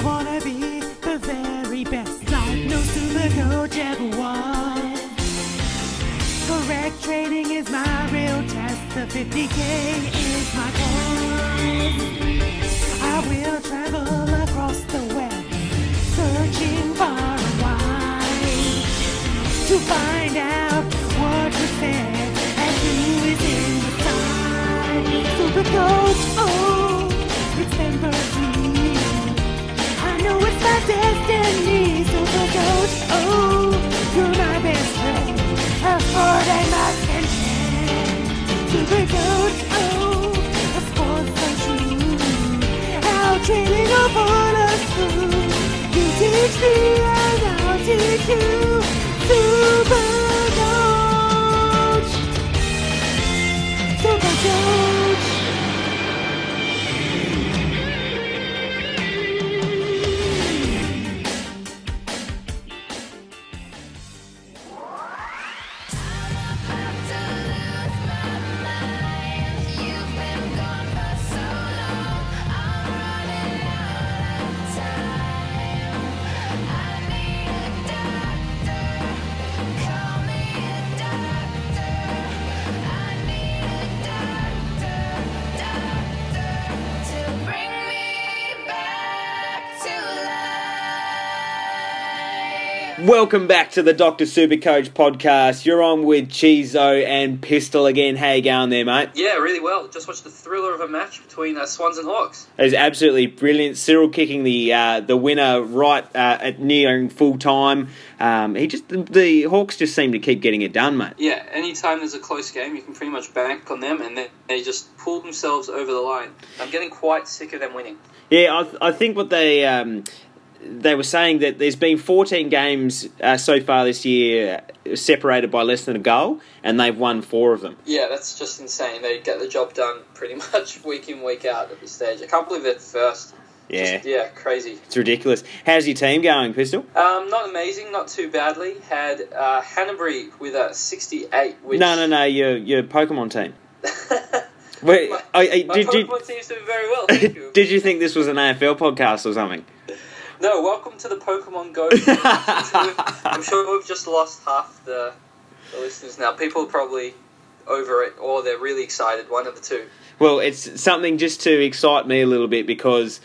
I wanna be the very best, like no super coach ever was. Correct training is my real test. The 50k is my cause. I will travel across the web, searching far and wide to find out what was said and who is in the side. Super it's my destiny, super coach. Oh, you're my best friend. Oh, a sport I must contend. Super coach. Oh, a sport so true. How training upon a school. You teach me and I'll teach you. Super coach. Super coach. Welcome back to the Doctor Supercoach podcast. You're on with Chizo and Pistol again. How you going there, mate? Yeah, really well. Just watched the thriller of a match between uh, Swans and Hawks. It was absolutely brilliant. Cyril kicking the uh, the winner right uh, at nearing full time. Um, he just the, the Hawks just seem to keep getting it done, mate. Yeah, anytime there's a close game, you can pretty much bank on them, and they, they just pull themselves over the line. I'm getting quite sick of them winning. Yeah, I, I think what they um, they were saying that there's been 14 games uh, so far this year separated by less than a goal, and they've won four of them. Yeah, that's just insane. They get the job done pretty much week in, week out at this stage. I can't believe they're first. Yeah, Just, yeah, crazy. it's ridiculous. How's your team going, Pistol? Um, not amazing, not too badly. Had uh, Hannebery with a 68, which... No, no, no. Your your Pokemon team. Wait, my I, I, my did Pokemon seems to be very well, thank you. did you think this was an AFL podcast or something? No, welcome to the Pokemon Go. I'm sure we've just lost half the, the listeners now. People are probably over it, or they're really excited. One of the two. Well, it's something just to excite me a little bit because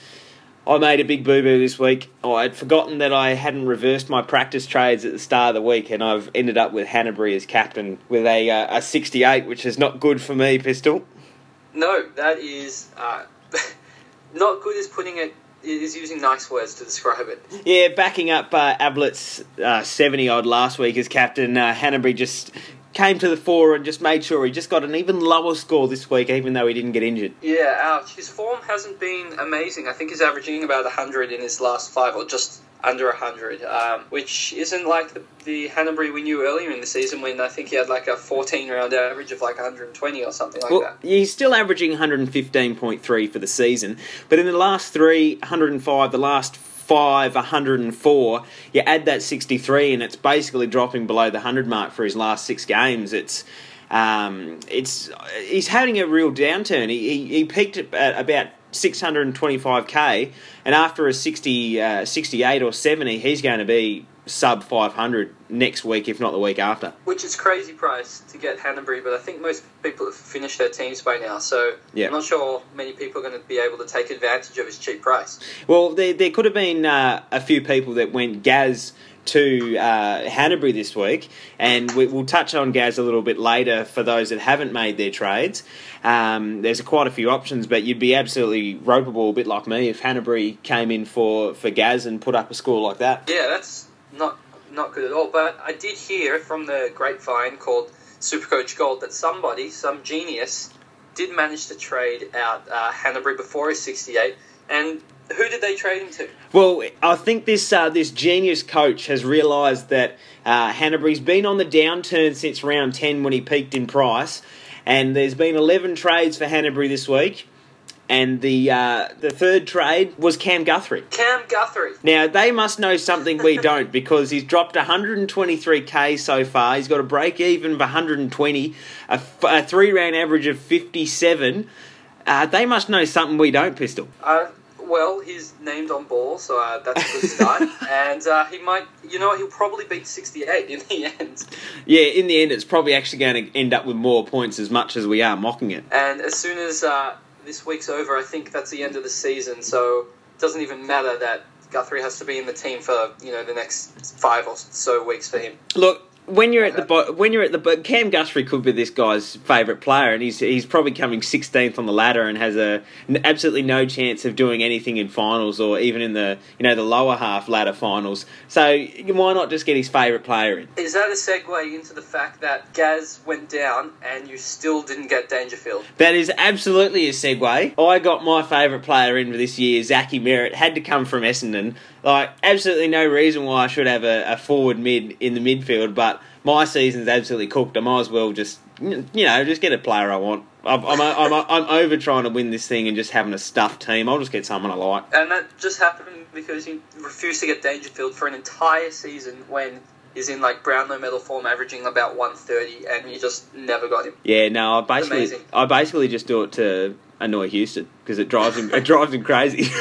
I made a big boo boo this week. Oh, I'd forgotten that I hadn't reversed my practice trades at the start of the week, and I've ended up with Hannebery as captain with a uh, a 68, which is not good for me, Pistol. No, that is uh, not good. As putting it is using nice words to describe it. Yeah, backing up uh, Ablett's uh, 70 odd last week as captain, uh, Hannebery just came to the fore and just made sure he just got an even lower score this week, even though he didn't get injured. Yeah, ouch. His form hasn't been amazing. I think he's averaging about 100 in his last five, or just under 100, um, which isn't like the, the Hannebery we knew earlier in the season when I think he had like a 14 round average of like 120 or something like Well, that. he's still averaging 115.3 for the season, but in the last three, 105, the last five, 104, you add that 63, and it's basically dropping below the 100 mark for his last six games. It's um, it's he's having a real downturn. He, he, he peaked at about 625k, and after a 60, uh, 68 or 70, he's going to be sub 500 next week, if not the week after. Which is crazy price to get Hannebery, but I think most people have finished their teams by now, so Yeah. I'm not sure many people are going to be able to take advantage of his cheap price. Well, there, there could have been uh, a few people that went Gaz to uh, Hannebery this week, and we, we'll touch on Gaz a little bit later for those that haven't made their trades. Um, there's quite a few options, but you'd be absolutely ropeable, a bit like me, if Hannebery came in for, for Gaz and put up a score like that. Yeah, that's not not good at all. But I did hear from the grapevine called Supercoach Gold that somebody, some genius, did manage to trade out uh, Hannebery before his 68. And who did they trade him to? Well, I think this uh, this genius coach has realised that uh, Hannebery's been on the downturn since round ten when he peaked in price, and there's been eleven trades for Hannebery this week, and the uh, the third trade was Cam Guthrie. Cam Guthrie. Now they must know something we don't because he's dropped 123k so far. He's got a break even of 120, a, f- a three round average of 57. Uh, they must know something we don't, Pistol. Uh, Well, he's named on ball, so uh, that's a good start. and uh, he might, you know, he'll probably beat 68 in the end. Yeah, in the end, it's probably actually going to end up with more points as much as we are mocking it. And as soon as uh, this week's over, I think that's the end of the season. So it doesn't even matter that Guthrie has to be in the team for you know the next five or so weeks for him. Look, when you're at the bo- when you're at the bo- Cam Guthrie could be this guy's favourite player, and he's he's probably coming 16th on the ladder and has a n- absolutely no chance of doing anything in finals or even in the you know the lower half ladder finals. So why not just get his favourite player in? Is that a segue into the fact that Gaz went down and you still didn't get Dangerfield? That is absolutely a segue. I got my favourite player in for this year, Zachy Merrett, had to come from Essendon. Like, absolutely no reason why I should have a, a forward mid in the midfield, but my season's absolutely cooked. I might as well just, you know, just get a player I want. I'm, I'm, I'm, I'm over trying to win this thing and just having a stuffed team. I'll just get someone I like. And that just happened because you refused to get Dangerfield for an entire season when he's in like Brownlow medal form, averaging about 130, and you just never got him. Yeah, no, I basically, I basically just do it to annoy Houston because it drives him, it drives him crazy.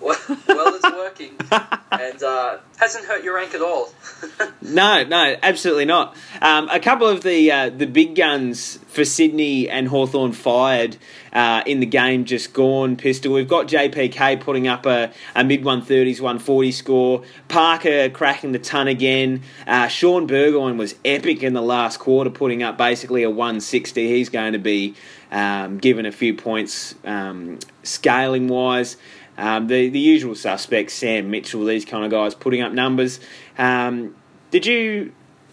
Well, well working, and uh, hasn't hurt your rank at all. No, no, absolutely not. Um, a couple of the uh, the big guns for Sydney and Hawthorn fired uh, in the game just gone. Pistol. We've got JPK putting up a, a mid 130s, 140 score. Parker cracking the ton again. Uh, Shaun Burgoyne was epic in the last quarter, putting up basically a 160. He's going to be um, given a few points um, scaling wise. Um, the the usual suspects, Sam Mitchell, these kind of guys putting up numbers. Um, did you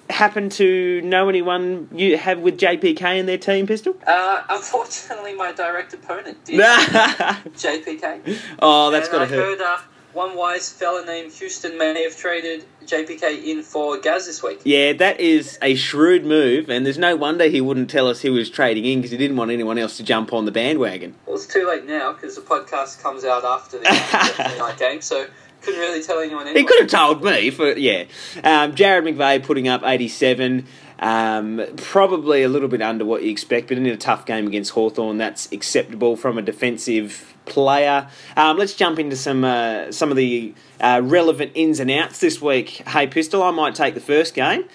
happen to know anyone you have with JPK in their team, Pistol? Uh, unfortunately, my direct opponent did JPK. oh, that's and got to hurt. heard uh, one wise fella named Houston may have traded JPK in for Gaz this week. Yeah, that is a shrewd move, and there's no wonder he wouldn't tell us he was trading in because he didn't want anyone else to jump on the bandwagon. Well, it's too late now because the podcast comes out after the night game, so couldn't really tell anyone anyway. He could have told me for yeah. Um, Jarrad McVeigh putting up 87. Um, probably a little bit under what you expect, but in a tough game against Hawthorn, that's acceptable from a defensive player. Um, let's jump into some uh, some of the uh, relevant ins and outs this week. Hey, Pistol, I might take the first game.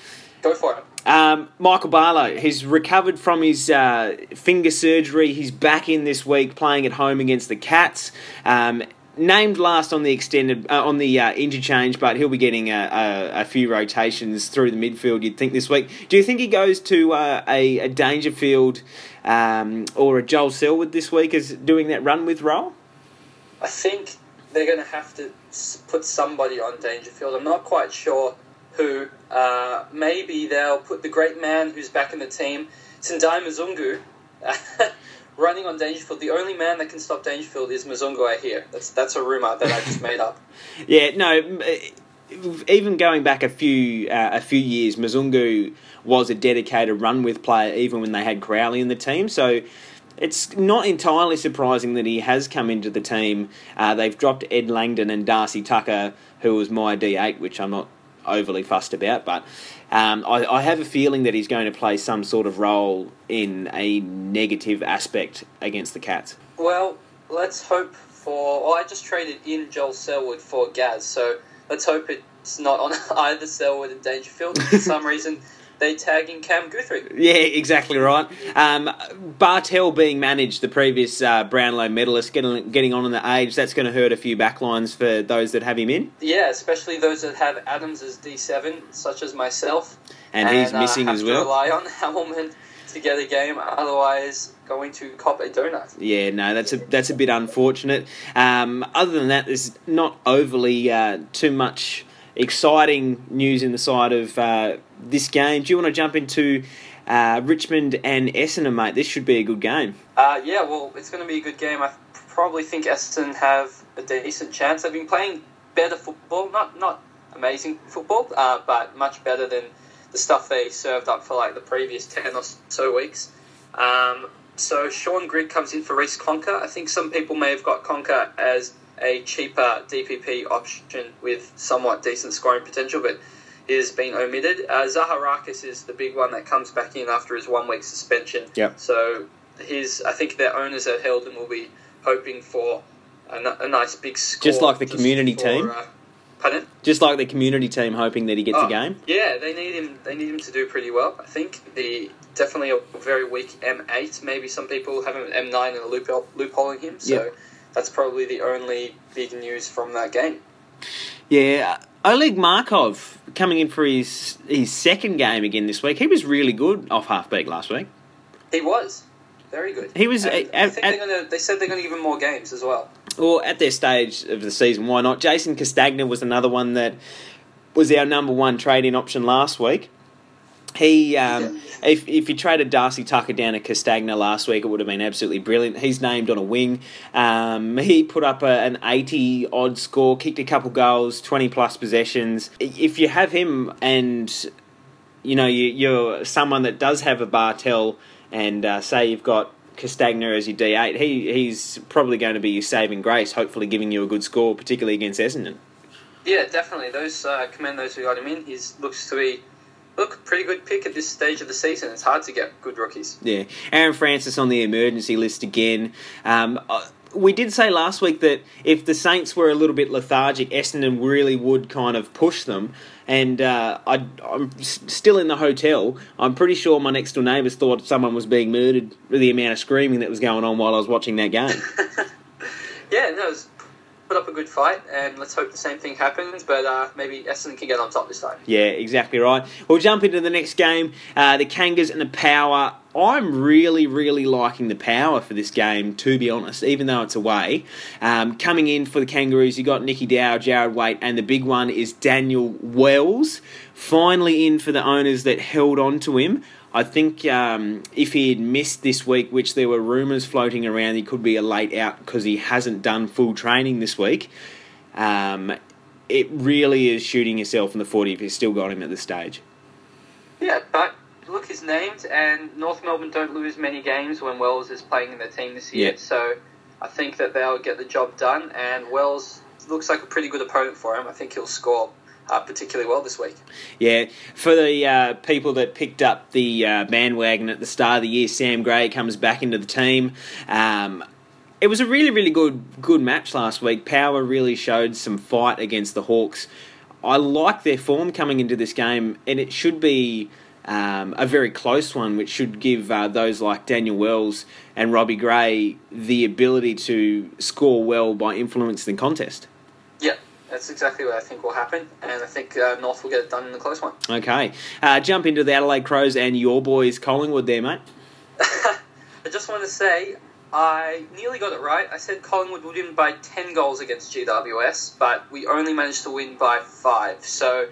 Go for it. Um, Michael Barlow, he's recovered from his uh, finger surgery. He's back in this week playing at home against the Cats. Um, named last on the extended uh, on the uh, interchange, but he'll be getting a, a, a few rotations through the midfield. You'd think this week. Do you think he goes to uh, a, a Dangerfield um, or a Joel Selwood this week as doing that run with role? I think they're going to have to put somebody on Dangerfield. I'm not quite sure who. Uh, maybe they'll put the great man who's back in the team, Tendai Mzungu, running on Dangerfield. The only man that can stop Dangerfield is Mzungu, I hear. That's, that's a rumour that I just made up. Yeah, no. eh, Even going back a few uh, a few years, Mzungu was a dedicated run with player, even when they had Crowley in the team. So it's not entirely surprising that he has come into the team. Uh, they've dropped Ed Langdon and Darcy Tucker, who was my D8, which I'm not overly fussed about, but um, I, I have a feeling that he's going to play some sort of role in a negative aspect against the Cats. Well, let's hope for. Well, I just traded in Joel Selwood for Gaz, so let's hope it's not on either Selwood and Dangerfield. For some reason, they tag in Cam Guthrie. Yeah, exactly right. Um, Bartel being managed, the previous uh, Brownlow medalist, getting getting on in the age, that's going to hurt a few backlines for those that have him in, Yeah, especially those that have Adams as D7, such as myself. and, he's uh, missing as well. rely on Hamilton to get a game, otherwise going to cop a donut. Yeah, no, that's a that's a bit unfortunate. Um, other than that, there's not overly uh, too much exciting news in the side of uh, this game. Do you want to jump into uh, Richmond and Essendon, mate? This should be a good game. Uh, yeah, well, it's going to be a good game. I probably think Essendon have a decent chance. They've been playing better football, not not amazing football, uh, but much better than the stuff they served up for like the previous ten or so weeks. Um, so Shaun Grigg comes in for Reece Conca. I think some people may have got Conca as a cheaper DPP option with somewhat decent scoring potential, but is being omitted. Uh, Zaharakis is the big one that comes back in after his one week suspension. Yep. So his, I think their owners are at Heldon will be hoping for a, n- a nice big score. Just like the community for, team? Uh, pardon? Just like the community team hoping that he gets Oh, a game. Yeah, they need him. They need him to do pretty well. I think the definitely a very weak M8. Maybe some people have an M9 and a loop loopholing him. So Yeah. That's probably the only big news from that game. Yeah, Oleg Markov coming in for his his second game again this week. He was really good off halfback last week. He was very good. He was, I think at- gonna. They said they're going to give him more games as well. Or at their stage of the season, why not? Jason Castagna was another one that was our number one trading option last week. He, um, if if you traded Darcy Tucker down to Castagna last week, it would have been absolutely brilliant. He's named on a wing. Um, he put up a, an eighty odd score, kicked a couple goals, twenty plus possessions. If you have him and you know you, you're someone that does have a Bartel, and uh, say you've got Castagna as your D8, he he's probably going to be your saving grace. Hopefully, giving you a good score, particularly against Essendon. Yeah, definitely. Those uh, commend those who got him in. He looks to be look pretty good pick at this stage of the season. It's hard to get good rookies. Yeah, Aaron Francis on the emergency list again. Um, uh, we did say last week that if the Saints were a little bit lethargic, Essendon really would kind of push them. And uh, I, I'm still in the hotel. I'm pretty sure my next door neighbours thought someone was being murdered with the amount of screaming that was going on while I was watching that game. Yeah, no, it's put up a good fight, and let's hope the same thing happens. But uh, maybe Essendon can get on top this time. Yeah, exactly right. We'll jump into the next game. Uh, the Kangas and the Power. I'm really, really liking the Power for this game, to be honest, even though it's away. Um, coming in for the Kangaroos, you got Nicky Dow, Jarrad Waite, and the big one is Daniel Wells. Finally in for the owners that held on to him. I think um, if he had missed this week, which there were rumours floating around, he could be a late out because he hasn't done full training this week. Um, it really is shooting yourself in the foot if you've still got him at this stage. Yeah, but look, he's named, and North Melbourne don't lose many games when Wells is playing in their team this year. So I think that they'll get the job done, and Wells looks like a pretty good opponent for him. I think he'll score uh, particularly well this week. Yeah, for the uh, people that picked up the uh, bandwagon at the start of the year, Sam Gray comes back into the team. Um, it was a really, really good good match last week. Power really showed some fight against the Hawks. I like their form coming into this game, and it should be um, a very close one, which should give uh, those like Daniel Wells and Robbie Gray the ability to score well by influencing the contest. Yeah, that's exactly what I think will happen, and I think uh, North will get it done in the close one. Okay, uh, jump into the Adelaide Crows and your boys Collingwood there, mate. I just want to say I nearly got it right. I said Collingwood would win by 10 goals against GWS, but we only managed to win by 5. So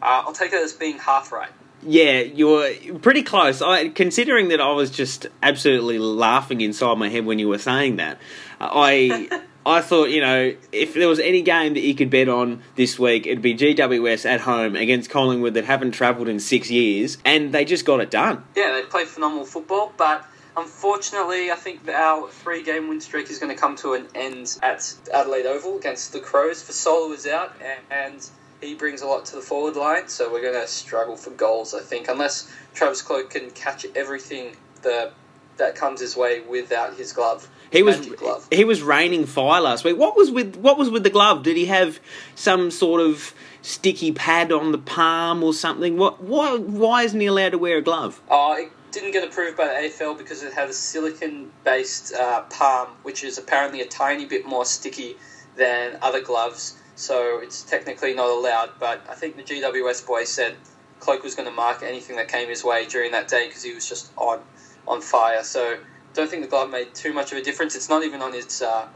uh, I'll take it as being half right. Yeah, you were pretty close. I, considering that I was just absolutely laughing inside my head when you were saying that, I I thought you know if there was any game that you could bet on this week, it'd be GWS at home against Collingwood that haven't travelled in six years, and they just got it done. Yeah, they play phenomenal football, but unfortunately, I think our three game win streak is going to come to an end at Adelaide Oval against the Crows. For Fasolo is out, and he brings a lot to the forward line, so we're going to struggle for goals, I think, unless Travis Cloke can catch everything the, that comes his way without his glove. He was glove. he was raining fire last week. What was with what was with the glove? Did he have some sort of sticky pad on the palm or something? What why why isn't he allowed to wear a glove? Oh, it didn't get approved by the AFL because it had a silicon-based uh, palm, which is apparently a tiny bit more sticky than other gloves. So it's technically not allowed. But I think the GWS boy said Cloke was going to mark anything that came his way during that day because he was just on on fire. So don't think the glove made too much of a difference. It's not even on his uh,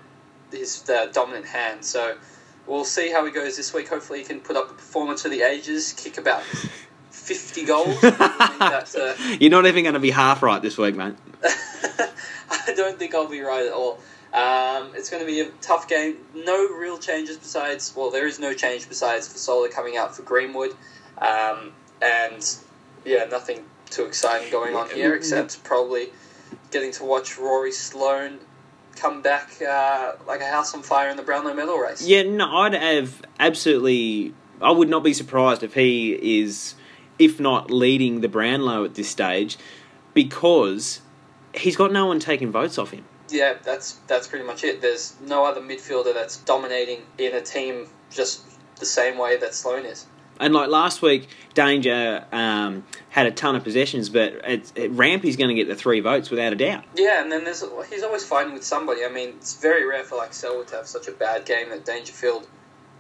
his uh, dominant hand. So we'll see how he goes this week. Hopefully, he can put up a performance for the ages, kick about. 50 goals. Uh, You're not even going to be half right this week, mate. I don't think I'll be right at all. Um, it's going to be a tough game. No real changes besides, well, there is no change besides for Solar coming out for Greenwood. Um, and yeah, nothing too exciting going on here except probably getting to watch Rory Sloane come back uh, like a house on fire in the Brownlow medal race. Yeah, no, I'd have absolutely. I would not be surprised if he is, if not leading the Brownlow at this stage, because he's got no one taking votes off him. yeah, that's that's pretty much it. There's no other midfielder that's dominating in a team just the same way that Sloane is. And like last week, Danger um, had a ton of possessions, but it, it, Rampy's going to get the three votes without a doubt. Yeah, and then there's he's always fighting with somebody. I mean, it's very rare for like Selwood to have such a bad game that Dangerfield,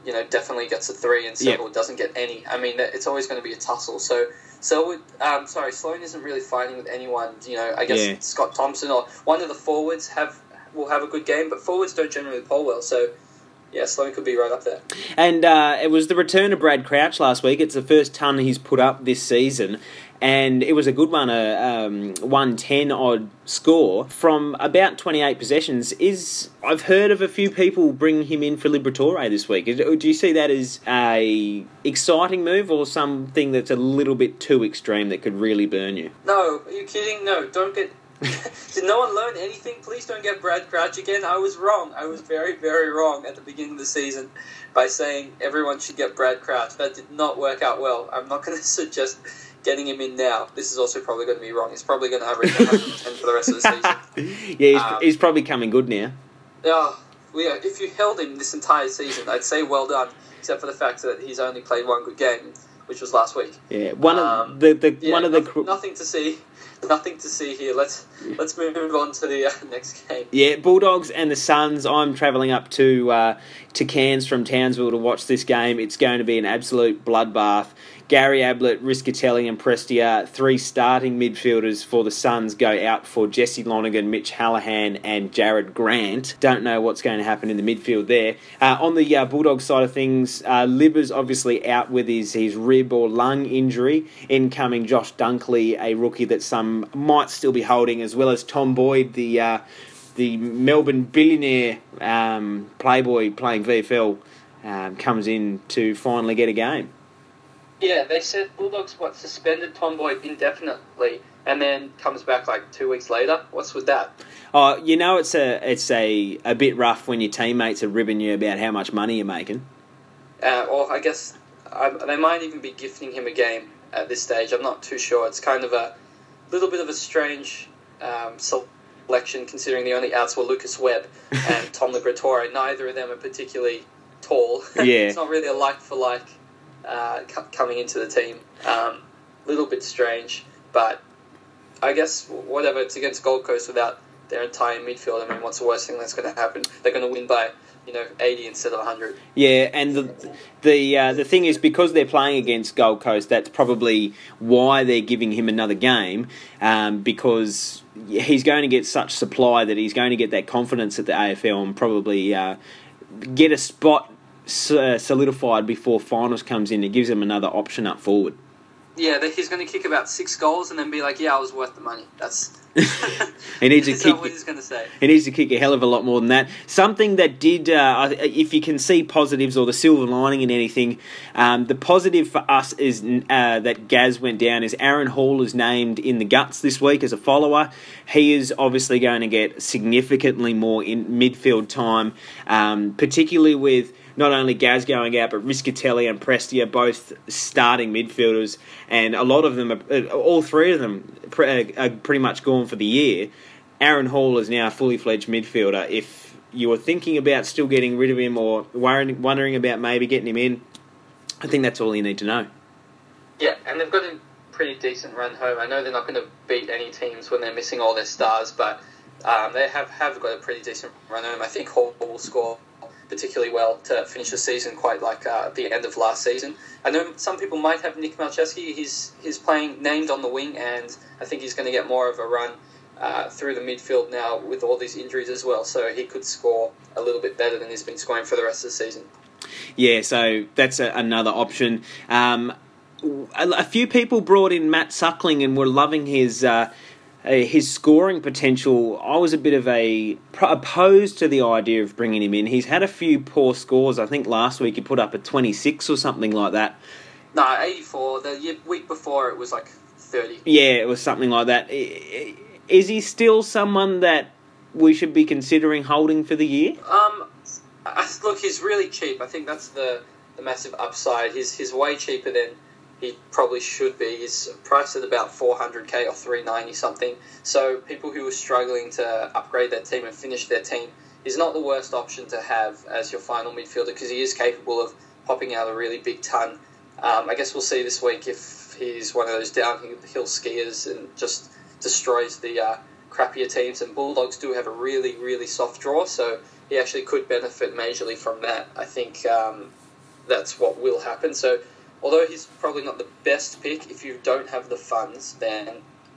you know, definitely gets a three and Selwood Yep. doesn't get any. I mean, it's always going to be a tussle. So Selwood, um, sorry, Sloane isn't really fighting with anyone. You know, I guess Yeah. Scott Thompson or one of the forwards have will have a good game, but forwards don't generally poll well. So yeah, Sloane could be right up there. And uh, it was the return of Brad Crouch last week. It's the first ton he's put up this season. And it was a good one, a um, 110 odd score from about 28 possessions. Is I've heard of a few people bring him in for Liberatore this week. Do you see that as a exciting move or something that's a little bit too extreme that could really burn you? No, are you kidding? No, don't get. Did no one learn anything? Please don't get Brad Crouch again. I was wrong. I was very, very wrong at the beginning of the season by saying everyone should get Brad Crouch. That did not work out well. I'm not going to suggest getting him in now. This is also probably going to be wrong. He's probably going to average 110 for the rest of the season. yeah, he's, Um, he's probably coming good now. Oh, are, if you held him this entire season, I'd say well done, except for the fact that he's only played one good game, which was last week. Yeah, one of Um, the, the Yeah, one of the nothing, nothing to see. Nothing to see here. Let's let's move on to the uh, next game. Yeah, Bulldogs and the Suns. I'm travelling up to uh, to Cairns from Townsville to watch this game. It's going to be an absolute bloodbath. Gary Ablett, Rischitelli, and Prestia, three starting midfielders for the Suns, go out for Jesse Lonergan, Mitch Hallahan, and Jared Grant. Don't know what's going to happen in the midfield there. Uh, on the uh, Bulldogs side of things, uh, Libber's obviously out with his, his rib or lung injury. Incoming Josh Dunkley, a rookie that some might still be holding, as well as Tom Boyd, the uh, the Melbourne billionaire um, playboy playing VFL, um, comes in to finally get a game. Yeah, they said Bulldogs what suspended Tom Boyd indefinitely, and then comes back like two weeks later. What's with that? Oh, you know it's a it's a, a bit rough when your teammates are ribbing you about how much money you're making. Uh, or I guess I, they might even be gifting him a game at this stage. I'm not too sure. It's kind of a little bit of a strange um, selection considering the only outs were Lucas Webb and Tom Liberatore. Neither of them are particularly tall. Yeah. it's not really a like for like uh, coming into the team. A little bit strange, but I guess whatever. It's against Gold Coast without their entire midfield. I mean, what's the worst thing that's going to happen? They're going to win by you know 80 instead of 100. Yeah, and the the uh, the thing is because they're playing against Gold Coast, that's probably why they're giving him another game um, because he's going to get such supply that he's going to get that confidence at the AFL and probably uh, get a spot solidified before finals comes in. It gives him another option up forward. Yeah, that he's going to kick about six goals and then be like, "Yeah, I was worth the money." That's He needs to kick. what he's going to say? He needs to kick a hell of a lot more than that. Something that did, uh, if you can see positives or the silver lining in anything, um, the positive for us is uh, that Gaz went down. Is Aaron Hall is named in the guts this week as a follower. He is obviously going to get significantly more in midfield time, um, particularly with not only Gaz going out, but Rischitelli and Prestia both starting midfielders, and a lot of them, are, uh, all three of them, are pretty much gone for the year. Aaron Hall is now a fully fledged midfielder. If you were thinking about still getting rid of him or wondering about maybe getting him in, I think that's all you need to know. Yeah, and they've got a pretty decent run home. I know they're not going to beat any teams when they're missing all their stars, but um, they have, have got a pretty decent run home. I think Hall will score particularly well to finish the season, quite like uh, the end of last season. I know some people might have Nick Malceski. He's he's playing named on the wing, and I think he's going to get more of a run uh, through the midfield now with all these injuries as well. So he could score a little bit better than he's been scoring for the rest of the season. Yeah, so that's a, another option. Um, a, a few people brought in Matt Suckling and were loving his uh, his scoring potential. I was a bit of a opposed to the idea of bringing him in. He's had a few poor scores. I think last week he put up a twenty six or something like that. No, 84. The year, week before it was like 30. Yeah, it was something like that. Is he still someone that we should be considering holding for the year? Um, I, look, he's really cheap. I think that's the, the massive upside. He's he's way cheaper than he probably should be. He's priced at about 400k or 390 something. So people who are struggling to upgrade their team and finish their team is not the worst option to have as your final midfielder because he is capable of popping out a really big ton. Um, I guess we'll see this week if he's one of those downhill skiers and just destroys the uh, crappier teams. And Bulldogs do have a really, really soft draw, so he actually could benefit majorly from that. I think um, that's what will happen. So although he's probably not the best pick, if you don't have the funds, then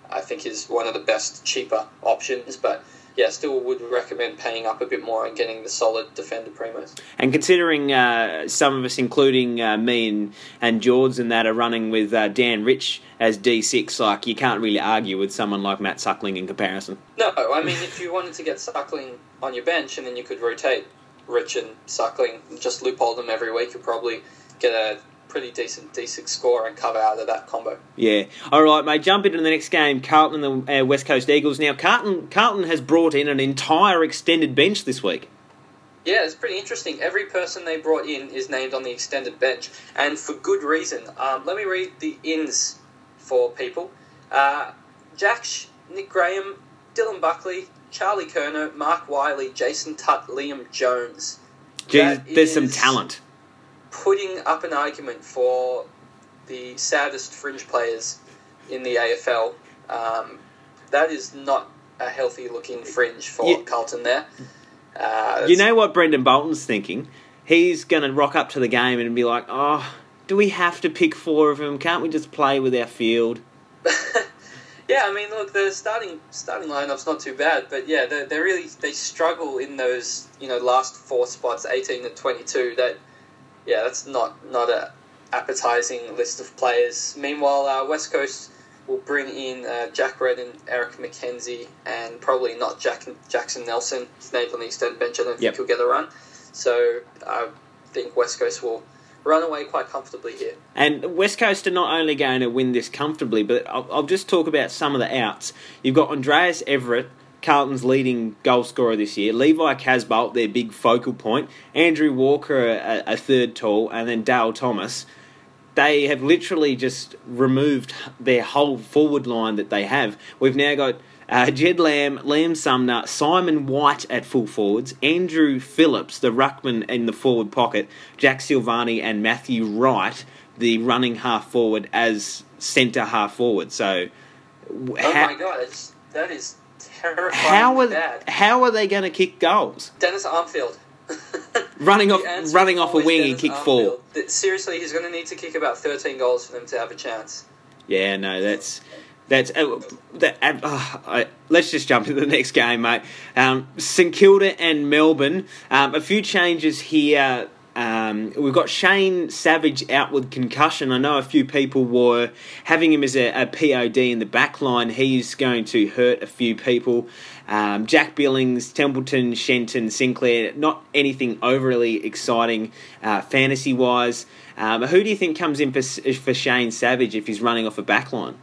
I think he's one of the best cheaper options. But yeah, still would recommend paying up a bit more and getting the solid defender primos. And considering uh, some of us, including uh, me and, and George and that, are running with uh, Dan Rich as D6, like you can't really argue with someone like Matt Suckling in comparison. No, I mean, if you wanted to get Suckling on your bench and then you could rotate Rich and Suckling, and just loophole them every week, you'd probably get a pretty decent D6 score and cover out of that combo. Yeah. All right, mate. Jump into the next game. Carlton and the uh, West Coast Eagles. Now, Carlton Carlton has brought in an entire extended bench this week. Yeah, it's pretty interesting. Every person they brought in is named on the extended bench, and for good reason. Um, let me read the ins for people. Uh, Jack, Nick Graham, Dylan Buckley, Charlie Curnow, Mark Wiley, Jason Tutt, Liam Jones. Jeez, there's some talent putting up an argument for the saddest fringe players in the AFL. Um, that is not a healthy looking fringe for yeah. Carlton there. Uh, you know what Brendon Bolton's thinking? He's going to rock up to the game and be like, oh, do we have to pick four of them? Can't we just play with our field? yeah, I mean, look, the starting starting lineup's not too bad, but yeah, they they really they struggle in those you know last four spots, eighteen and twenty two. That yeah, that's not not a appetizing list of players. Meanwhile, uh, West Coast will bring in uh, Jack Redden, Eric McKenzie, and probably not Jack, Jackson Nelson. He's named on the extended bench. I don't yep. think he'll get a run. So I think West Coast will run away quite comfortably here. And West Coast are not only going to win this comfortably, but I'll, I'll just talk about some of the outs. You've got Andrejs Everitt, Carlton's leading goal scorer this year. Levi Casboult, their big focal point. Andrew Walker, a, a third tall, and then Dale Thomas. They have literally just removed their whole forward line that they have. We've now got uh, Jed Lamb, Liam Sumner, Simon White at full forwards, Andrew Phillips, the ruckman in the forward pocket, Jack Silvagni, and Matthew Wright, the running half forward, as centre half forward. So, oh ha- my god, that is terrifying. How are bad. how are they going to kick goals? Dennis Armfield. running off running off a wing Dennis and kick four. Seriously, he's going to need to kick about 13 goals for them to have a chance. Yeah, no, that's that's uh, that. Uh, I, let's just jump into the next game, mate. Um, St Kilda and Melbourne. Um, a few changes here um, we've got Shane Savage out with concussion. I know a few people were having him as a, a POD in the back line. He's going to hurt a few people. Um, Jack Billings, Templeton, Shenton, Sinclair, not anything overly exciting uh, fantasy wise. Um, who do you think comes in for, for Shane Savage if he's running off a back line?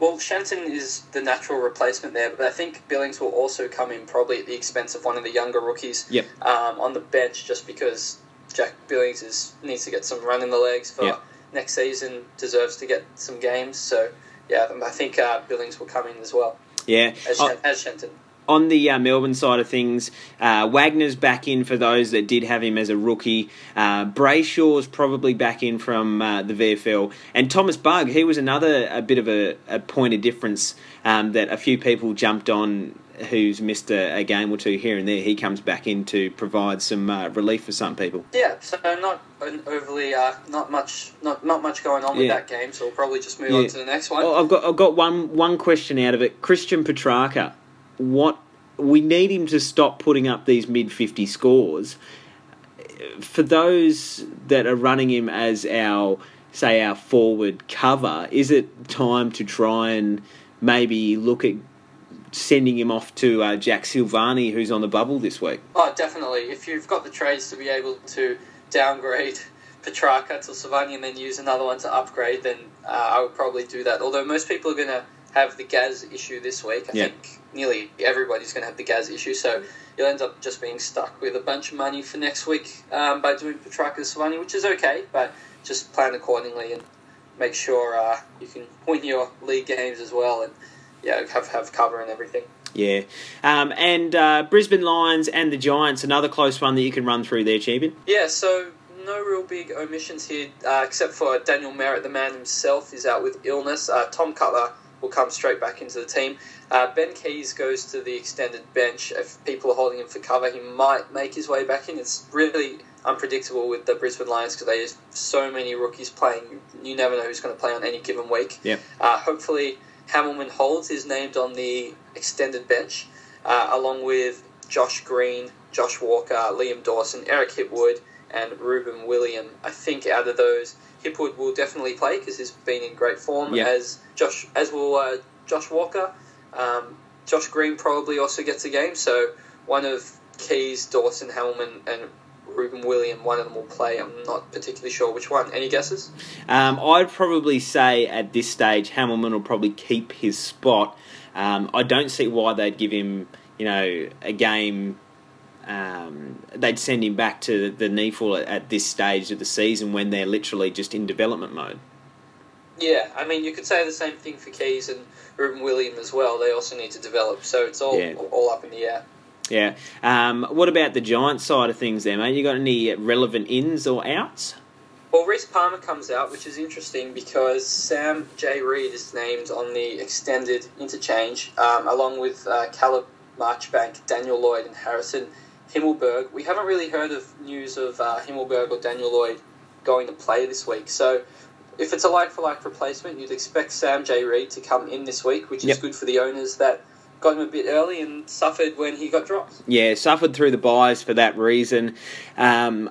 Well, Shenton is the natural replacement there, but I think Billings will also come in probably at the expense of one of the younger rookies yep. um, on the bench just because Jack Billings is, needs to get some run in the legs for next season. Deserves to get some games. So yeah, I think uh, Billings will come in as well. Yeah, as, oh. as Shenton on the uh, Melbourne side of things, uh, Wagner's back in for those that did have him as a rookie. Uh, Brayshaw's probably back in from uh, the VFL. And Thomas Bugg, he was another a bit of a, a point of difference um, that a few people jumped on who's missed a, a, game or two here and there, he comes back in to provide some uh, relief for some people. Yeah, so not overly, uh, not much, not not much going on with that game. So we'll probably just move yeah. on to the next one. Well, I've got I've got one one question out of it. Christian Petracca, what we need him to stop putting up these mid fifty scores. For those that are running him as our say our forward cover, is it time to try and maybe look at sending him off to uh, Jack Silvagni, who's on the bubble this week. Oh, definitely. If you've got the trades to be able to downgrade Petracca to Silvagni and then use another one to upgrade, then uh, I would probably do that. Although most people are going to have the Gaz issue this week. I yeah. think nearly everybody's going to have the Gaz issue, so you'll end up just being stuck with a bunch of money for next week um, by doing Petracca Silvagni, which is okay, but just plan accordingly and make sure uh, you can win your league games as well, and yeah, have have cover and everything. Yeah, um, and uh, Brisbane Lions and the Giants, another close one that you can run through there, champion. Yeah, so no real big omissions here, uh, except for Daniel Merrett, the man himself, is out with illness. Uh, Tom Cutler will come straight back into the team. Uh, ben Keays goes to the extended bench. If people are holding him for cover, he might make his way back in. It's really unpredictable with the Brisbane Lions because they have so many rookies playing. You never know who's going to play on any given week. Yeah. Uh, hopefully, Hamilman Holds is named on the extended bench, uh, along with Josh Green, Josh Walker, Liam Dawson, Eric Hipwood, and Reuben William. I think out of those, Hipwood will definitely play because he's been in great form. Yeah. As Josh, as will uh, Josh Walker. Um, Josh Green probably also gets a game. So one of Keays, Dawson, Hamilman, and Reuben William, one of them will play. I'm not particularly sure which one. Any guesses? Um, I'd probably say at this stage, Hamilman will probably keep his spot. Um, I don't see why they'd give him, you know, a game. Um, they'd send him back to the NEFL at, at this stage of the season when they're literally just in development mode. Yeah, I mean, you could say the same thing for Keays and Reuben William as well. They also need to develop, so it's all Yeah. all up in the air. Yeah. Um, what about the Giants side of things there, mate? You got any relevant ins or outs? Well, Rhys Palmer comes out, which is interesting because Sam J. Reid is named on the extended interchange, um, along with uh, Caleb Marchbank, Daniel Lloyd, and Harrison Himmelberg. We haven't really heard of news of uh, Himmelberg or Daniel Lloyd going to play this week, so if it's a like for like replacement, you'd expect Sam J. Reid to come in this week, which is Yep. good for the owners that got him a bit early and suffered when he got dropped. Yeah, suffered through the buys for that reason. Um,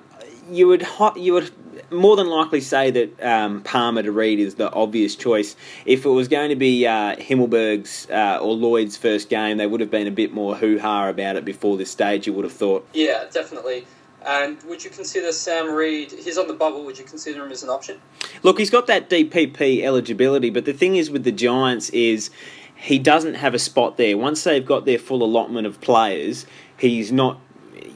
you would ho- you would more than likely say that um, Palmer to Reid is the obvious choice. If it was going to be uh, Himmelberg's uh, or Lloyd's first game, they would have been a bit more hoo ha about it before this stage. You would have thought. Yeah, definitely. And would you consider Sam Reid? He's on the bubble. Would you consider him as an option? Look, he's got that DPP eligibility, but the thing is with the Giants is he doesn't have a spot there. Once they've got their full allotment of players, he's not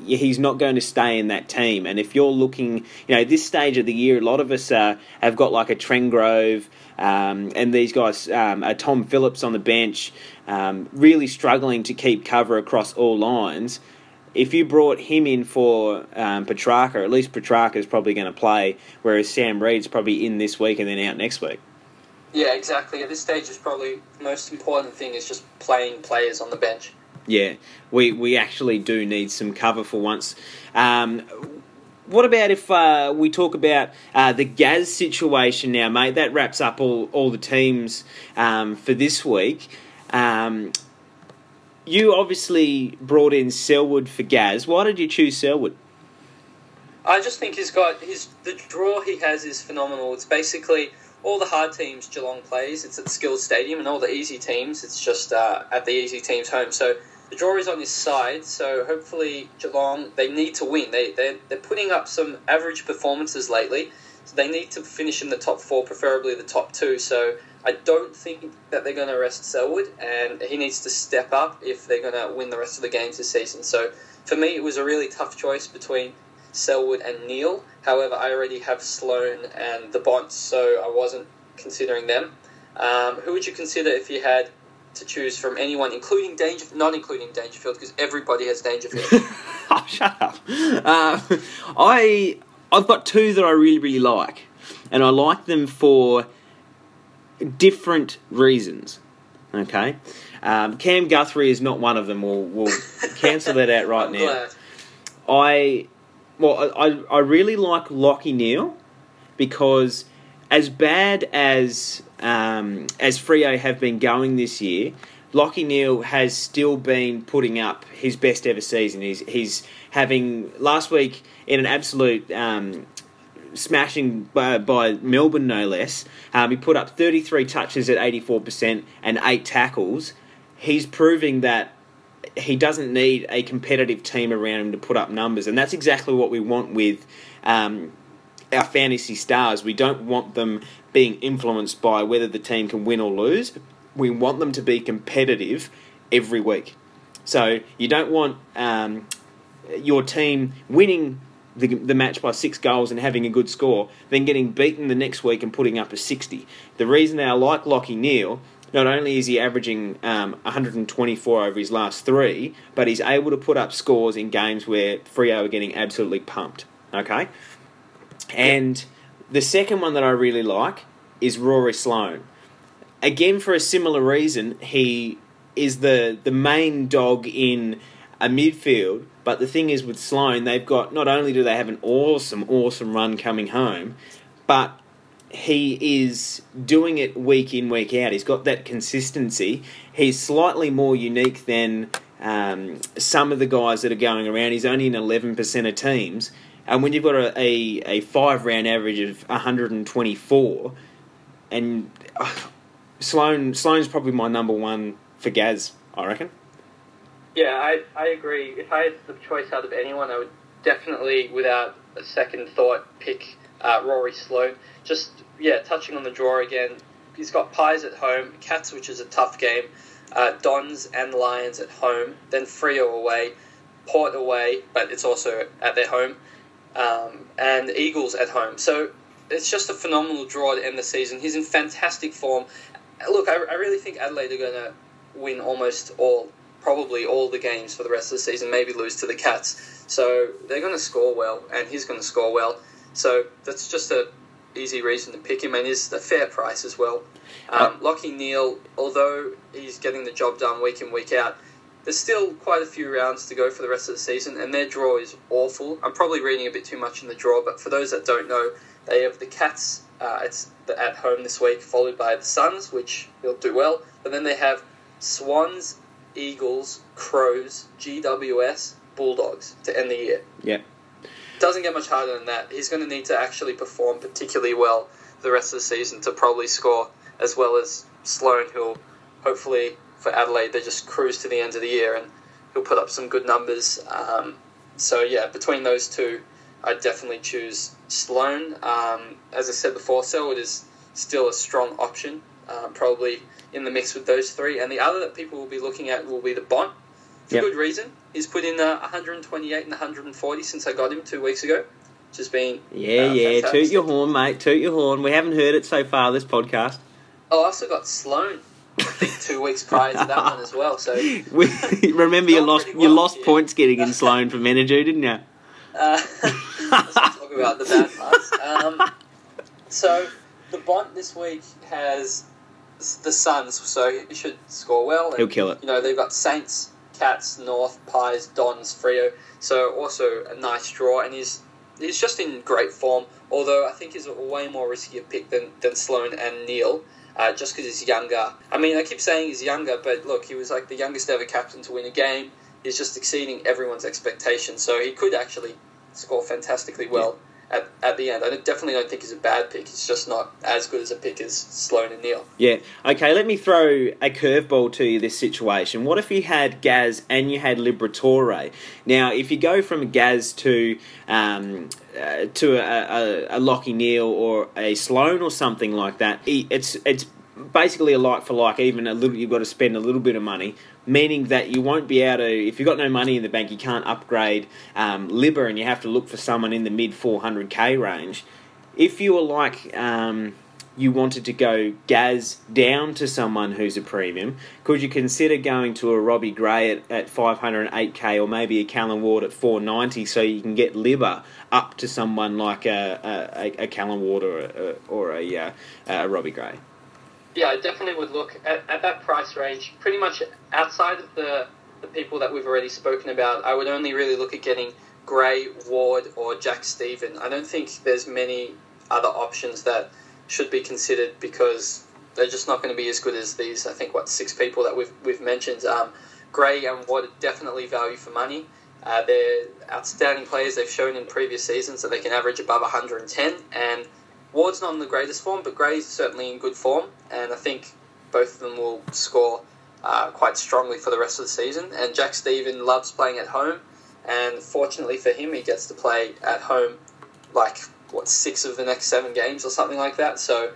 he's not going to stay in that team. And if you're looking, you know, this stage of the year, a lot of us uh, have got like a Trengove, um, and these guys, um, a Tom Phillips on the bench, um, really struggling to keep cover across all lines. If you brought him in for um, Petracca, at least Petracca is probably going to play, whereas Sam Reid's probably in this week and then out next week. Yeah, exactly. At this stage, is probably the most important thing is just playing players on the bench. Yeah, we we actually do need some cover for once. Um, what about if uh, we talk about uh, the Gaz situation now, mate? That wraps up all, all the teams um, for this week. Um, you obviously brought in Selwood for Gaz. Why did you choose Selwood? I just think he's got his the draw he has is phenomenal. It's basically all the hard teams Geelong plays. It's at Skills Stadium, and all the easy teams. It's just uh, at the easy teams' home. So the draw is on his side. So hopefully Geelong they need to win. They they they're putting up some average performances lately. So they need to finish in the top four, preferably the top two. So I don't think that they're going to rest Selwood, and he needs to step up if they're going to win the rest of the games this season. So for me, it was a really tough choice between Selwood and Neale. However, I already have Sloane and the Bonts, so I wasn't considering them. Um, who would you consider if you had to choose from anyone, including Danger, not including Dangerfield, because everybody has Dangerfield. oh, shut up. Uh, I I've got two that I really really like, and I like them for different reasons. Okay, um, Cam Guthrie is not one of them. We'll, we'll cancel that out right I'm now. glad. I well, I I really like Lachie Neale because as bad as um, as Freo have been going this year, Lachie Neale has still been putting up his best ever season. He's he's having last week in an absolute. Um, Smashing by, by Melbourne, no less. Um, he put up 33 touches at 84% and eight tackles. He's proving that he doesn't need a competitive team around him to put up numbers, and that's exactly what we want with um, our fantasy stars. We don't want them being influenced by whether the team can win or lose. We want them to be competitive every week. So you don't want um, your team winning the, the match by six goals and having a good score, then getting beaten the next week and putting up a 60. The reason I like Lachie Neale, not only is he averaging um, 124 over his last three, but he's able to put up scores in games where Freo are getting absolutely pumped. Okay? And the second one that I really like is Rory Sloane. Again, for a similar reason, he is the, the main dog in a midfield. But the thing is with Sloane, they've got not only do they have an awesome, awesome run coming home, but he is doing it week in, week out. He's got that consistency. He's slightly more unique than um, some of the guys that are going around. He's only in 11% of teams. And when you've got a, a, a five round average of 124, and uh, Sloane, Sloane's probably my number one for Gaz, I reckon. Yeah, I, I agree. If I had the choice out of anyone, I would definitely, without a second thought, pick uh, Rory Sloane. Just, yeah, touching on the draw again, he's got Pies at home, Cats, which is a tough game, uh, Dons and Lions at home, then Freo away, Port away, but it's also at their home, um, and Eagles at home. So it's just a phenomenal draw to end the season. He's in fantastic form. Look, I, I really think Adelaide are going to win almost all probably all the games for the rest of the season, maybe lose to the Cats. So they're going to score well, and he's going to score well. So that's just a easy reason to pick him, and is a fair price as well. Um, Lachie Neale, although he's getting the job done week in week out, there's still quite a few rounds to go for the rest of the season, and their draw is awful. I'm probably reading a bit too much in the draw, but for those that don't know, they have the Cats uh, it's at home this week, followed by the Suns, which will do well. But then they have Swans, Eagles, Crows, GWS, Bulldogs to end the year. Yeah. Doesn't get much harder than that. He's going to need to actually perform particularly well the rest of the season to probably score as well as Sloane, who'll hopefully for Adelaide they just cruise to the end of the year and he'll put up some good numbers. Um, so yeah, between those two, I'd definitely choose Sloane. Um, as I said before, Selwood is still a strong option, um, probably in the mix with those three. And the other that people will be looking at will be the Bont, for Yep. good reason. He's put in uh, 128 and 140 since I got him two weeks ago, just been Yeah, uh, yeah. fantastic. Toot your horn, mate. Toot your horn. We haven't heard it so far this podcast. Oh, I also got Sloane. I think two weeks prior to that one as well. So We, remember you lost pretty you lost yeah. points getting in Sloane for Menadoo, didn't you? Uh, let's not talk about the bad parts. Um, so the Bont this week has the Suns, so he should score well. And, He'll kill it. You know they've got Saints, Cats, North, Pies, Dons, Freo. So also a nice draw, and he's he's just in great form. Although I think he's a way more riskier pick than than Sloane and Neale. Uh, just because he's younger. I mean, I keep saying he's younger, but look, he was like the youngest ever captain to win a game. He's just exceeding everyone's expectations, so he could actually score fantastically well at, at the end. I definitely don't think he's a bad pick. He's just not as good as a pick as Sloane and Neale. Yeah. Okay, let me throw a curveball to you this situation. What if you had Gaz and you had Liberatore? Now, if you go from Gaz to um, uh, to a, a, a Lachie Neale or a Sloane or something like that, it's it's basically a like for like. Even a little, you've got to spend a little bit of money. Meaning that you won't be able to, if you've got no money in the bank, you can't upgrade um, Libba and you have to look for someone in the mid 400k range. If you were like, um, you wanted to go Gaz down to someone who's a premium, could you consider going to a Robbie Gray at, at 508k or maybe a Callan Ward at 490 so you can get Libra up to someone like a, a, a Callan Ward or a, or a, uh, a Robbie Gray? Yeah, I definitely would look at, at that price range. Pretty much outside of the, the people that we've already spoken about, I would only really look at getting Gray, Ward, or Jack Steven. I don't think there's many other options that should be considered because they're just not going to be as good as these. I think what six people that we've we've mentioned. Um, Gray and Ward definitely value for money. Uh, they're outstanding players. They've shown in previous seasons that they can average above 110 and Ward's not in the greatest form, but Gray's certainly in good form, and I think both of them will score uh, quite strongly for the rest of the season. And Jack Steven loves playing at home, and fortunately for him, he gets to play at home like what six of the next seven games or something like that. So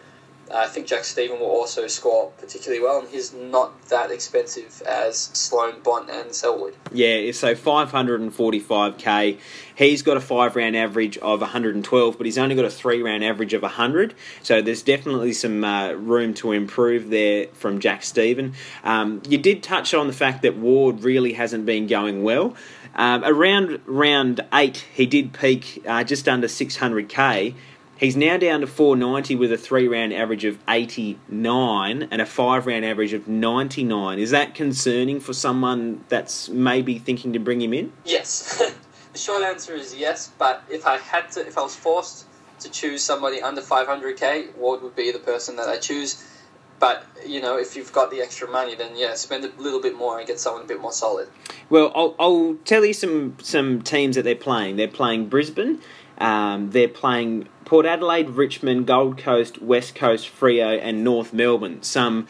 I think Jack Steven will also score particularly well, and he's not that expensive as Sloane, Bont, and Selwood. Yeah, so 545k. He's got a five round average of 112, but he's only got a three round average of 100. So there's definitely some uh, room to improve there from Jack Steven. Um, you did touch on the fact that Ward really hasn't been going well. Um, around round eight, he did peak uh, just under 600k. He's now down to 490 with a three round average of 89 and a five round average of 99. Is that concerning for someone that's maybe thinking to bring him in? Yes. the short answer is yes, but if I had to, if I was forced to choose somebody under 500k, Ward would be the person that I choose. But you know, if you've got the extra money, then yeah, spend a little bit more and get someone a bit more solid. Well, I'll, I'll tell you some some teams that they're playing. They're playing Brisbane. Um, they're playing Port Adelaide, Richmond, Gold Coast, West Coast, Freo, and North Melbourne. Some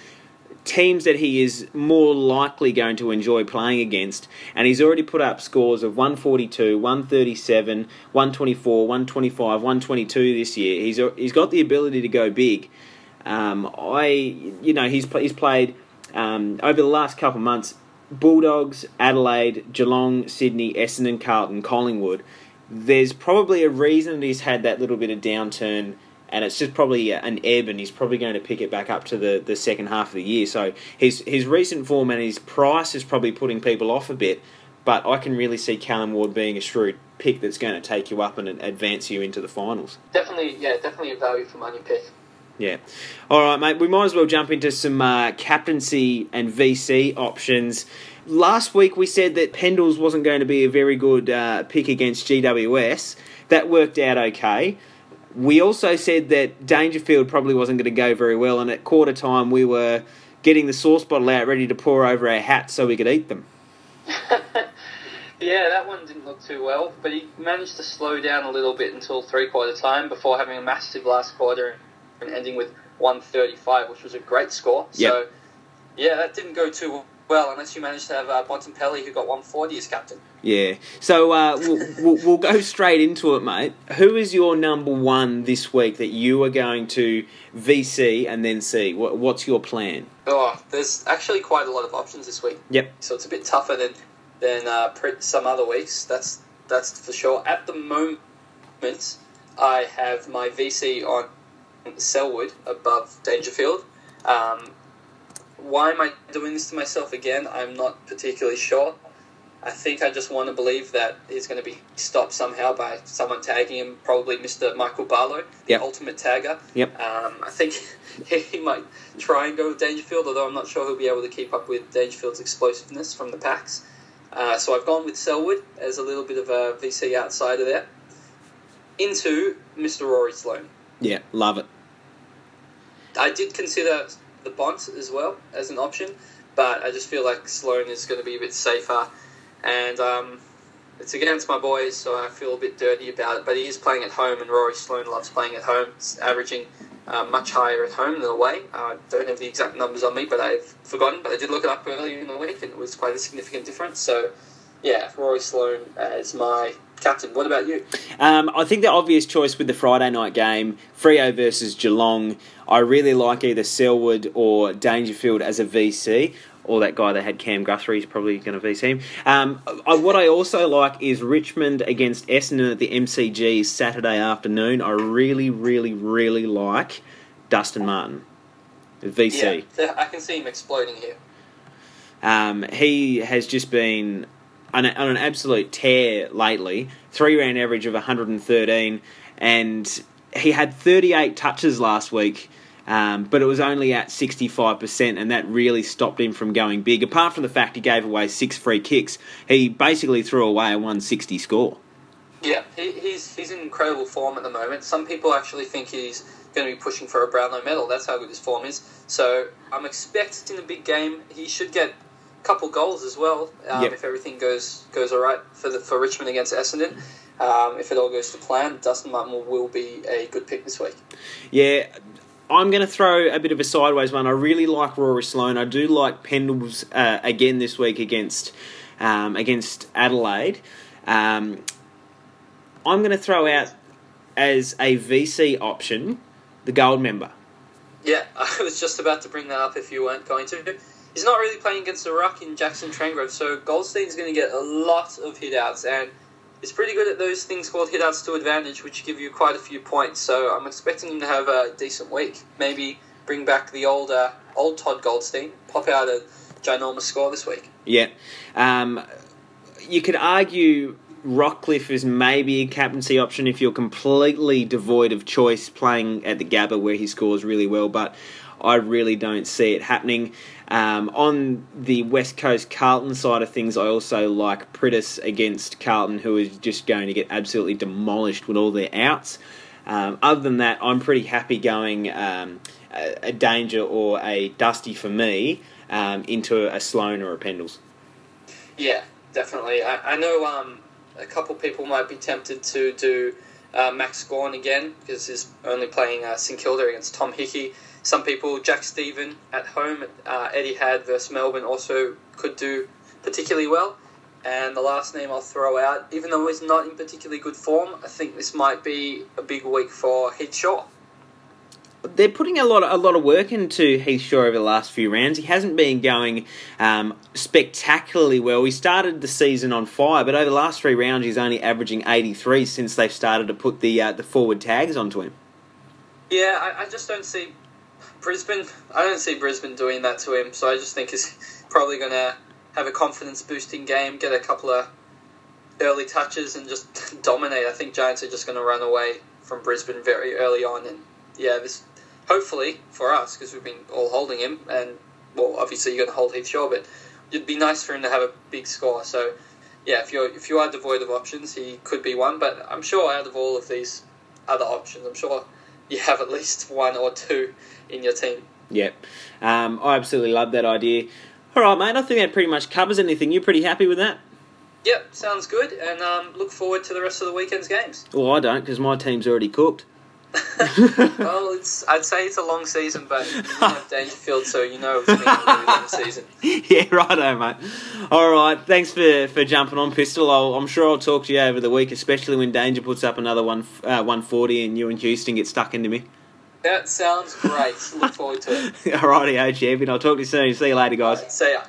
teams that he is more likely going to enjoy playing against. And he's already put up scores of 142, 137, 124, 125, 122 this year. He's, he's got the ability to go big. Um, I, you know, he's, he's played um, over the last couple of months Bulldogs, Adelaide, Geelong, Sydney, Essendon, Carlton, Collingwood there's probably a reason that he's had that little bit of downturn and it's just probably an ebb, and he's probably going to pick it back up to the, the second half of the year. So his his recent form and his price is probably putting people off a bit, but I can really see Callan Ward being a shrewd pick that's going to take you up and advance you into the finals. Definitely, yeah, definitely a value for money pick. Yeah. All right, mate. We might as well jump into some uh, captaincy and VC options last week we said that Pendles wasn't going to be a very good uh, pick against GWS. That worked out okay. We also said that Dangerfield probably wasn't going to go very well, and at quarter time we were getting the sauce bottle out ready to pour over our hats so we could eat them. yeah, that one didn't look too well, but he managed to slow down a little bit until three quarter time before having a massive last quarter and ending with 135, which was a great score. Yep. So, yeah, that didn't go too well, unless you managed to have uh, Bontempelli, who got 140 as captain. Yeah. So uh, we'll, we'll, we'll, go straight into it, mate. Who is your number one this week that you are going to VC and then see? What, what's your plan? Oh, there's actually quite a lot of options this week. Yep. So it's a bit tougher than than uh, some other weeks. That's that's for sure. At the moment, I have my VC on Selwood above Dangerfield. Um, why am I doing this to myself again? I'm not particularly sure. I think I just want to believe that he's going to be stopped somehow by someone tagging him, probably Mr. Michael Barlow, the yep. ultimate tagger. Yep. Um, I think he might try and go with Dangerfield, although I'm not sure he'll be able to keep up with Dangerfield's explosiveness from the packs. Uh, so I've gone with Selwood as a little bit of a VC outsider there. Into Mr. Rory Sloane. Yeah, love it. I did consider the Bont as well as an option, but I just feel like Sloane is going to be a bit safer, and um, it's against my boys, so I feel a bit dirty about it. But he is playing at home, and Rory Sloane loves playing at home, it's averaging uh, much higher at home than away. I uh, don't have the exact numbers on me, but I've forgotten. But I did look it up earlier in the week, and it was quite a significant difference. So, yeah, Rory Sloane is my captain. What about you? Um, I think the obvious choice with the Friday night game, Freo versus Geelong. I really like either Selwood or Dangerfield as a VC. Or that guy that had Cam Guthrie is probably going to VC him. Um, I, what I also like is Richmond against Essendon at the MCG Saturday afternoon. I really, really, really like Dustin Martin, VC. Yeah, I can see him exploding here. Um, he has just been on, a, on, an absolute tear lately. Three round average of 113, and he had 38 touches last week. Um, but it was only at 65%, and that really stopped him from going big. Apart from the fact he gave away six free kicks, he basically threw away a 160 score. Yeah, he, he's he's in incredible form at the moment. Some people actually think he's going to be pushing for a Brownlow medal. That's how good his form is. So I'm expecting a big game. He should get couple goals as well um, yep. if everything goes goes all right for the for Richmond against Essendon. Um, if it all goes to plan, Dustin Martin will, be a good pick this week. Yeah, I'm going to throw a bit of a sideways one. I really like Rory Sloane. I do like Pendles uh, again this week against um, against Adelaide. Um, I'm going to throw out as a VC option the gold member. Yeah, I was just about to bring that up if you weren't going to. He's not really playing against the ruck in Jackson Trengove, so Goldstein's going to get a lot of hitouts, and he's pretty good at those things called hitouts to advantage, which give you quite a few points. So I'm expecting him to have a decent week. Maybe bring back the old, uh, old Todd Goldstein, pop out a ginormous score this week. Yeah. Um, you could argue Rockliff is maybe a captaincy option if you're completely devoid of choice playing at the Gabba where he scores really well, but I really don't see it happening. Um, on the West Coast Carlton side of things, I also like Priddis against Carlton, who is just going to get absolutely demolished with all their outs. Um, other than that, I'm pretty happy going um, a, a, danger or a dusty for me um, into a Sloane or a Pendles. Yeah, definitely. I, I know um, a couple people might be tempted to do uh, Max Gawn again because he's only playing uh, St Kilda against Tom Hickey. Some people, Jack Steven at home, uh, Etihad versus Melbourne also could do particularly well. And the last name I'll throw out, even though he's not in particularly good form, I think this might be a big week for Heath Shaw they're putting a lot of, a lot of work into Heath Shaw over the last few rounds. He hasn't been going um, spectacularly well. He started the season on fire, but over the last three rounds, he's only averaging 83 since they've started to put the uh, the forward tags onto him. Yeah, I, I, just don't see Brisbane. I don't see Brisbane doing that to him. So I just think he's probably going to have a confidence boosting game, get a couple of early touches, and just dominate. I think Giants are just going to run away from Brisbane very early on and yeah, this hopefully for us because we've been all holding him, and well, obviously you're going to hold Heath Shaw, but it'd be nice for him to have a big score. So yeah, if you're if you are devoid of options, he could be one. But I'm sure out of all of these other options, I'm sure you have at least one or two in your team. Yep, um, I absolutely love that idea. All right, mate. I think that pretty much covers anything. You're pretty happy with that? Yep, sounds good, and um, look forward to the rest of the weekend's games. Well, I don't because my team's already cooked. Well, it's I'd say it's a long season, but you have Dangerfield, so you know it's been a really long season. Yeah, righto, mate. All right, thanks for, for jumping on, Pistol. i am sure I'll talk to you over the week, especially when Danger puts up another one uh, 140 and you and Houston get stuck into me. That sounds great. Look forward to it. All righty, champion. I'll talk to you soon. See you later, guys. Right, see ya.